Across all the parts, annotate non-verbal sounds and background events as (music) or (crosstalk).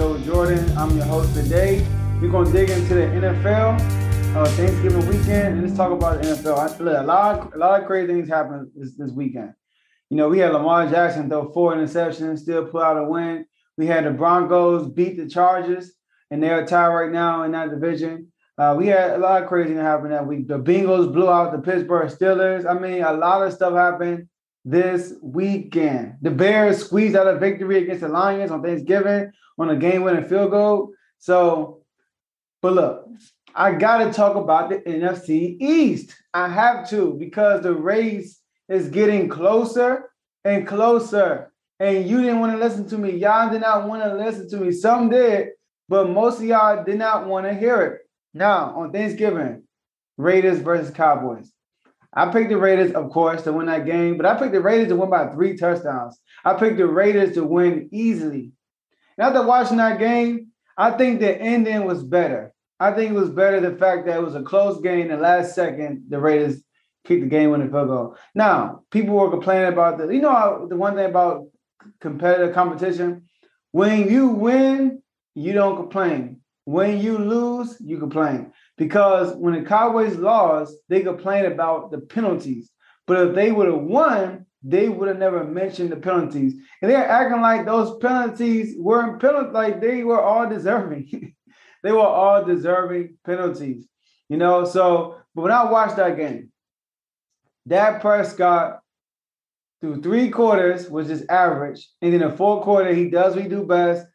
Joe Jordan. I'm your host today. We're gonna dig into the NFL, uh, Thanksgiving weekend, and let's talk about the NFL. I feel a lot, of, a lot of crazy things happened this, this weekend. You know, we had Lamar Jackson throw four interceptions, still pull out a win. We had the Broncos beat the Chargers, and they're tied right now in that division. Uh, we had a lot of crazy that happened that week. The Bengals blew out the Pittsburgh Steelers. I mean, a lot of stuff happened this weekend. The Bears squeezed out a victory against the Lions on Thanksgiving on a game-winning field goal. So, but look, I got to talk about the NFC East. I have to because the race is getting closer and closer. And you didn't want to listen to me. Y'all did not want to listen to me. Some did, but most of y'all did not want to hear it. Now, on Thanksgiving, Raiders versus Cowboys. I picked the Raiders, of course, to win that game, but I picked the Raiders to win by three touchdowns. I picked the Raiders to win easily. And after watching that game, I think the ending was better. I think it was better the fact that it was a close game. The last second, the Raiders kicked the game winning field goal. Now, people were complaining about the, you know, the one thing about competitive competition, when you win, you don't complain. When you lose, you complain. Because when the Cowboys lost, they complained about the penalties. But if they would have won, they would have never mentioned the penalties. And they're acting like those penalties weren't penalties, like they were all deserving. (laughs) they were all deserving penalties. You know, so but when I watched that game, Dak Prescott through three quarters was just average. And then the fourth quarter, he does what he do best.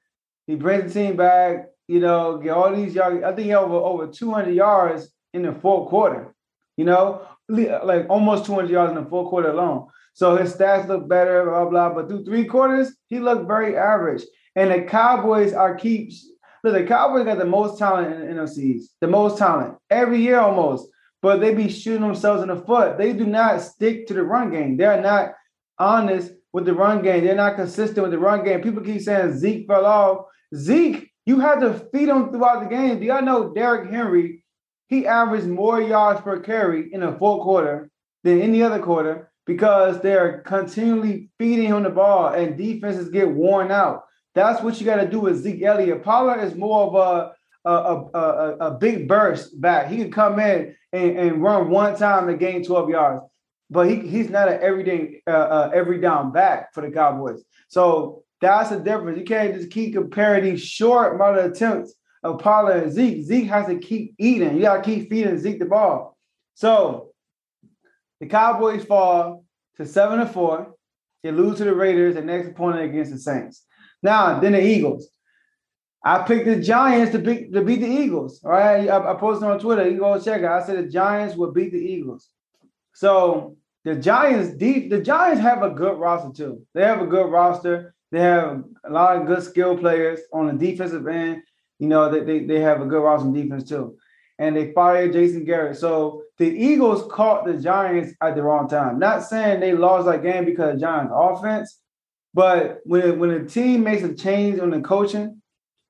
He brings the team back you know, get all these yards. I think he over over 200 yards in the fourth quarter. You know, like almost 200 yards in the fourth quarter alone. So his stats look better, blah blah. But through three quarters, he looked very average. And the Cowboys are keeps. Look, the Cowboys got the most talent in the NFCs, the most talent every year almost. But they be shooting themselves in the foot. They do not stick to the run game. They're not honest with the run game. They're not consistent with the run game. People keep saying Zeke fell off. Zeke you had to feed them throughout the game. Do y'all know Derrick Henry? He averaged more yards per carry in a fourth quarter than any other quarter because they're continually feeding him the ball and defenses get worn out. That's what you got to do with Zeke Elliott. Pollard is more of a a, a, a, big burst back. He can come in and, and run one time and gain 12 yards, but he, he's not an everyday uh, uh, every down back for the Cowboys. So that's the difference. You can't just keep comparing these short amount of attempts of Pollard and Zeke. Zeke has to keep eating. You got to keep feeding Zeke the ball. So the Cowboys fall to seven and four. They lose to the Raiders, the next opponent against the Saints. Now, then the Eagles. I picked the Giants to beat to beat the Eagles. Right. I, I posted on Twitter. You go check it. I said the Giants will beat the Eagles. So the Giants deep, the Giants have a good roster too. They have a good roster. They have a lot of good skill players on the defensive end. You know, they, they, they have a good roster defense too. And they fired Jason Garrett. So the Eagles caught the Giants at the wrong time. Not saying they lost that game because of Giants offense, but when, when a team makes a change on the coaching,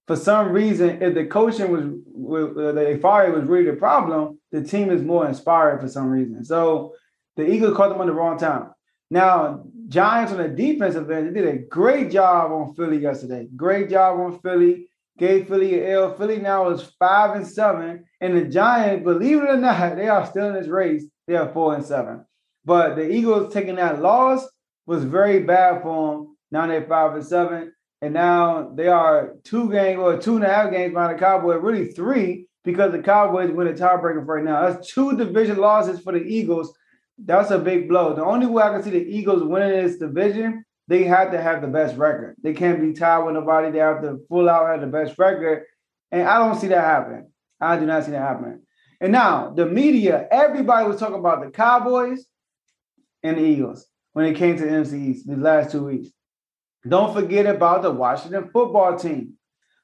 for some reason, if the coaching was, was uh, they fired was really the problem, the team is more inspired for some reason. So the Eagles caught them on the wrong time. Now, Giants on the defensive end, they did a great job on Philly yesterday. Great job on Philly. Gave Philly an L. Philly now is five and seven. And the Giants, believe it or not, they are still in this race. They are four and seven. But the Eagles taking that loss was very bad for them. Now they're five and seven. And now they are two games or two and a half games behind the Cowboys, really three, because the Cowboys win a tiebreaker right now. That's two division losses for the Eagles that's a big blow. The only way I can see the Eagles winning this division, they have to have the best record. They can't be tied with nobody. They have to full out have the best record. And I don't see that happening. I do not see that happening. And now the media, everybody was talking about the Cowboys and the Eagles when it came to the NFC East these last two weeks. Don't forget about the Washington football team.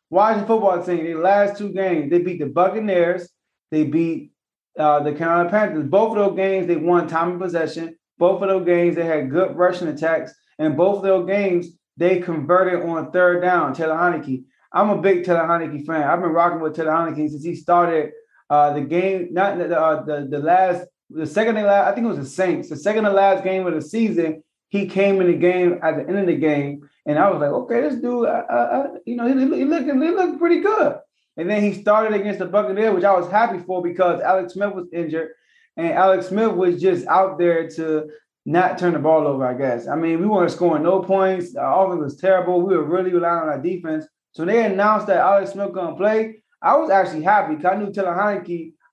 Washington football team, the last two games, they beat the Buccaneers, they beat uh, the Carolina Panthers. Both of those games, they won time of possession. Both of those games, they had good rushing attacks. And both of those games, they converted on third down. Taylor Heinicke. I'm a big Taylor Heinicke fan. I've been rocking with Taylor Heinicke since he started uh, the game, not the, uh, the, the last, the second to last, I think it was the Saints, the second to last game of the season. he came in the game at the end of the game, and I was like, okay, this dude, uh, uh, you know, he, he looking, he looked pretty good. And then he started against the Buccaneers, which I was happy for because Alex Smith was injured, and Alex Smith was just out there to not turn the ball over. I guess. I mean, we weren't scoring no points. Our offense was terrible. We were really relying on our defense. So when they announced that Alex Smith gonna play. I was actually happy because I knew Taylor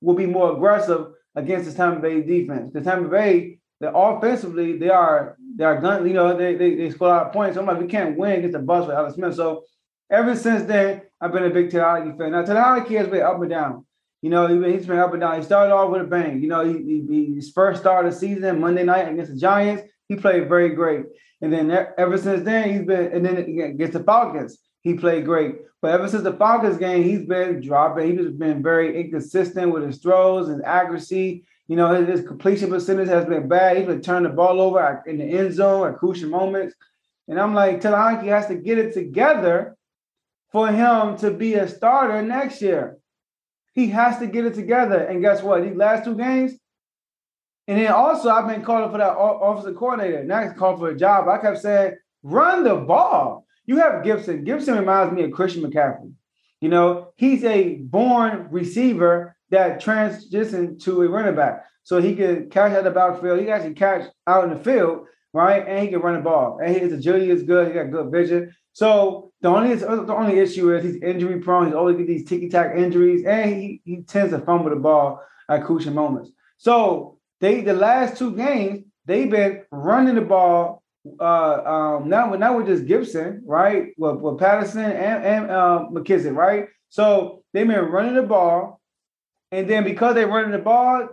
would be more aggressive against the Tampa Bay defense. The Tampa Bay, the offensively, they are they are gun, you know, they, they they score a lot of points. So I'm like, we can't win against the Bucs with Alex Smith. So ever since then, I've been a big Taylor Heinicke fan. Now Taylor Heinicke has been up and down. You know, he's been up and down. He started off with a bang. You know, he, he, his first start of the season, Monday night against the Giants, he played very great. And then ever since then, he's been, and then against the Falcons, he played great. But ever since the Falcons game, he's been dropping. He's been very inconsistent with his throws and accuracy. You know, his, completion percentage has been bad. He's been turning the ball over in the end zone at crucial moments. And I'm like, Heinicke has to get it together for him to be a starter next year. He has to get it together. And guess what? These last two games, and then also I've been calling for that offensive coordinator. Now he's calling for a job. I kept saying, run the ball. You have Gibson. Gibson reminds me of Christian McCaffrey. You know, he's a born receiver that transitioned to a running back. So he can catch out the backfield. He can actually catch out in the field, right? And he can run the ball. And his agility is good. He got good vision. So the only the only issue is he's injury prone. He's always get these ticky tack injuries, and he, he tends to fumble the ball at crucial moments. So they the last two games they've been running the ball uh, um, now, now with just Gibson, right? With, with Patterson and, and uh, McKissic, right? So they've been running the ball, and then because they're running the ball,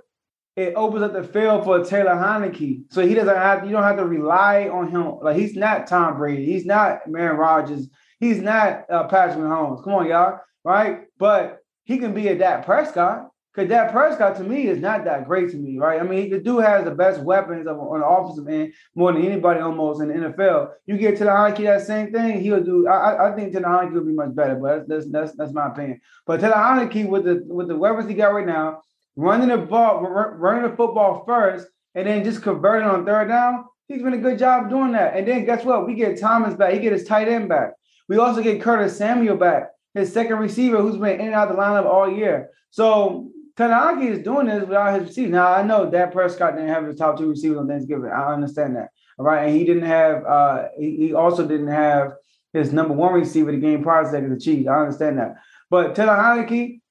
it opens up the field for Taylor Heinicke. So he doesn't have you don't have to rely on him. Like he's not Tom Brady, he's not Aaron Rodgers, he's not uh, Patrick Mahomes. Come on, y'all, right? But he can be a Dak Prescott. Because Dak Prescott to me is not that great to me, right? I mean, the dude has the best weapons on the offensive end more than anybody almost in the NFL. You get to the Heinicke, that same thing, he'll do. I, I think Taylor Heinicke will be much better, but that's, that's that's my opinion. But Taylor Heinicke with the with the weapons he got right now, running the ball, running the football first, and then just converting on third down, he's been a good job doing that. And then guess what? We get Thomas back. He get his tight end back. We also get Curtis Samuel back, his second receiver, who's been in and out of the lineup all year. So Heinicke is doing this without his receivers. Now I know Dak Prescott didn't have his top two receivers on Thanksgiving. I understand that. All right. And he didn't have uh he, he also didn't have his number one receiver the game prior to that the Chiefs. I understand that. But Heinicke,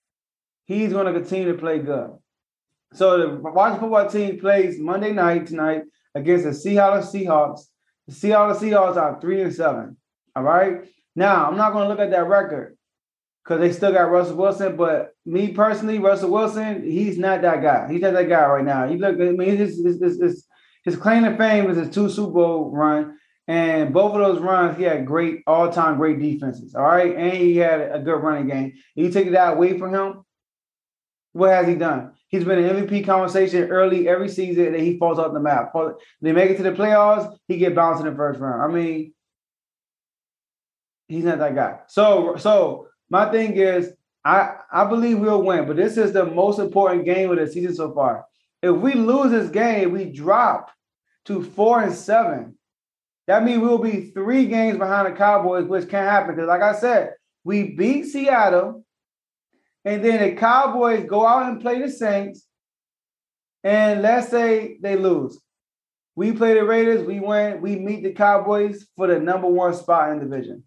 he's going to continue to play good. So the Washington football team plays Monday night tonight against the Seattle Seahawks. The Seattle Seahawks are three and seven. All right. Now I'm not going to look at that record because they still got Russell Wilson. But me personally, Russell Wilson, he's not that guy. He's not that guy right now. He look, I mean, his, his, his, his claim to fame is his two Super Bowl run. And both of those runs, he had great, all-time great defenses. All right. And he had a good running game. You take that away from him, what has he done? He's been an MVP conversation early every season that he falls off the map. They make it to the playoffs, he get bounced in the first round. I mean, he's not that guy. So, so my thing is, I I believe we'll win, but this is the most important game of the season so far. If we lose this game, we drop to four and seven. That means we'll be three games behind the Cowboys, which can't happen. Because, like I said, we beat Seattle, and then the Cowboys go out and play the Saints, and let's say they lose. We play the Raiders, we win, we meet the Cowboys for the number one spot in the division.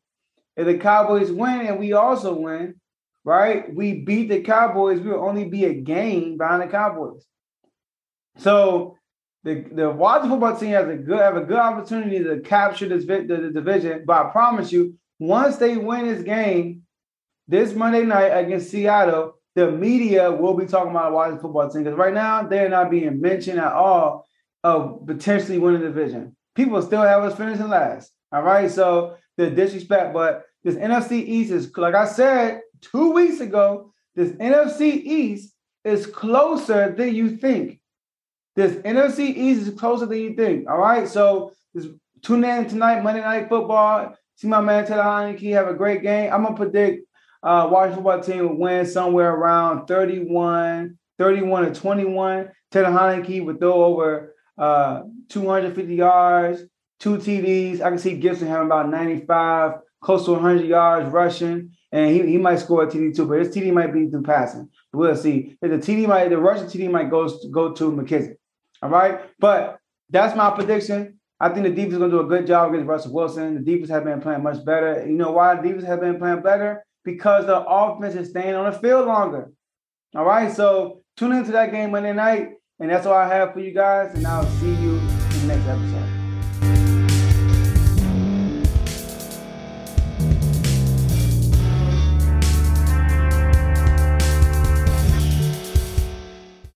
If the Cowboys win and we also win, right? We beat the Cowboys, we will only be a game behind the Cowboys. So the, the Washington football team has a good have a good opportunity to capture this the, the division. But I promise you, once they win this game this Monday night against Seattle, the media will be talking about Washington football team because right now they're not being mentioned at all of potentially winning the division. People still have us finishing last. All right, so the disrespect, but this NFC East is, like I said two weeks ago, this NFC East is closer than you think. This NFC East is closer than you think. All right. So this tune in tonight, Monday Night Football. See my man Taylor Heinicke have a great game. I'm gonna predict uh Washington football team will win somewhere around 31, 31 to 21. Taylor Heinicke would throw over uh 250 yards, two TDs. I can see Gibson having about 95, close to 100 yards rushing, and he, he might score a TD too, but his TD might be through passing. We'll see. The TD might, the rushing TD might go, go to McKissic. All right. But that's my prediction. I think the defense is going to do a good job against Russell Wilson. The defense has been playing much better. You know why the defense has been playing better? Because the offense is staying on the field longer. All right. So tune into that game Monday night. And that's all I have for you guys. And I'll see you in the next episode.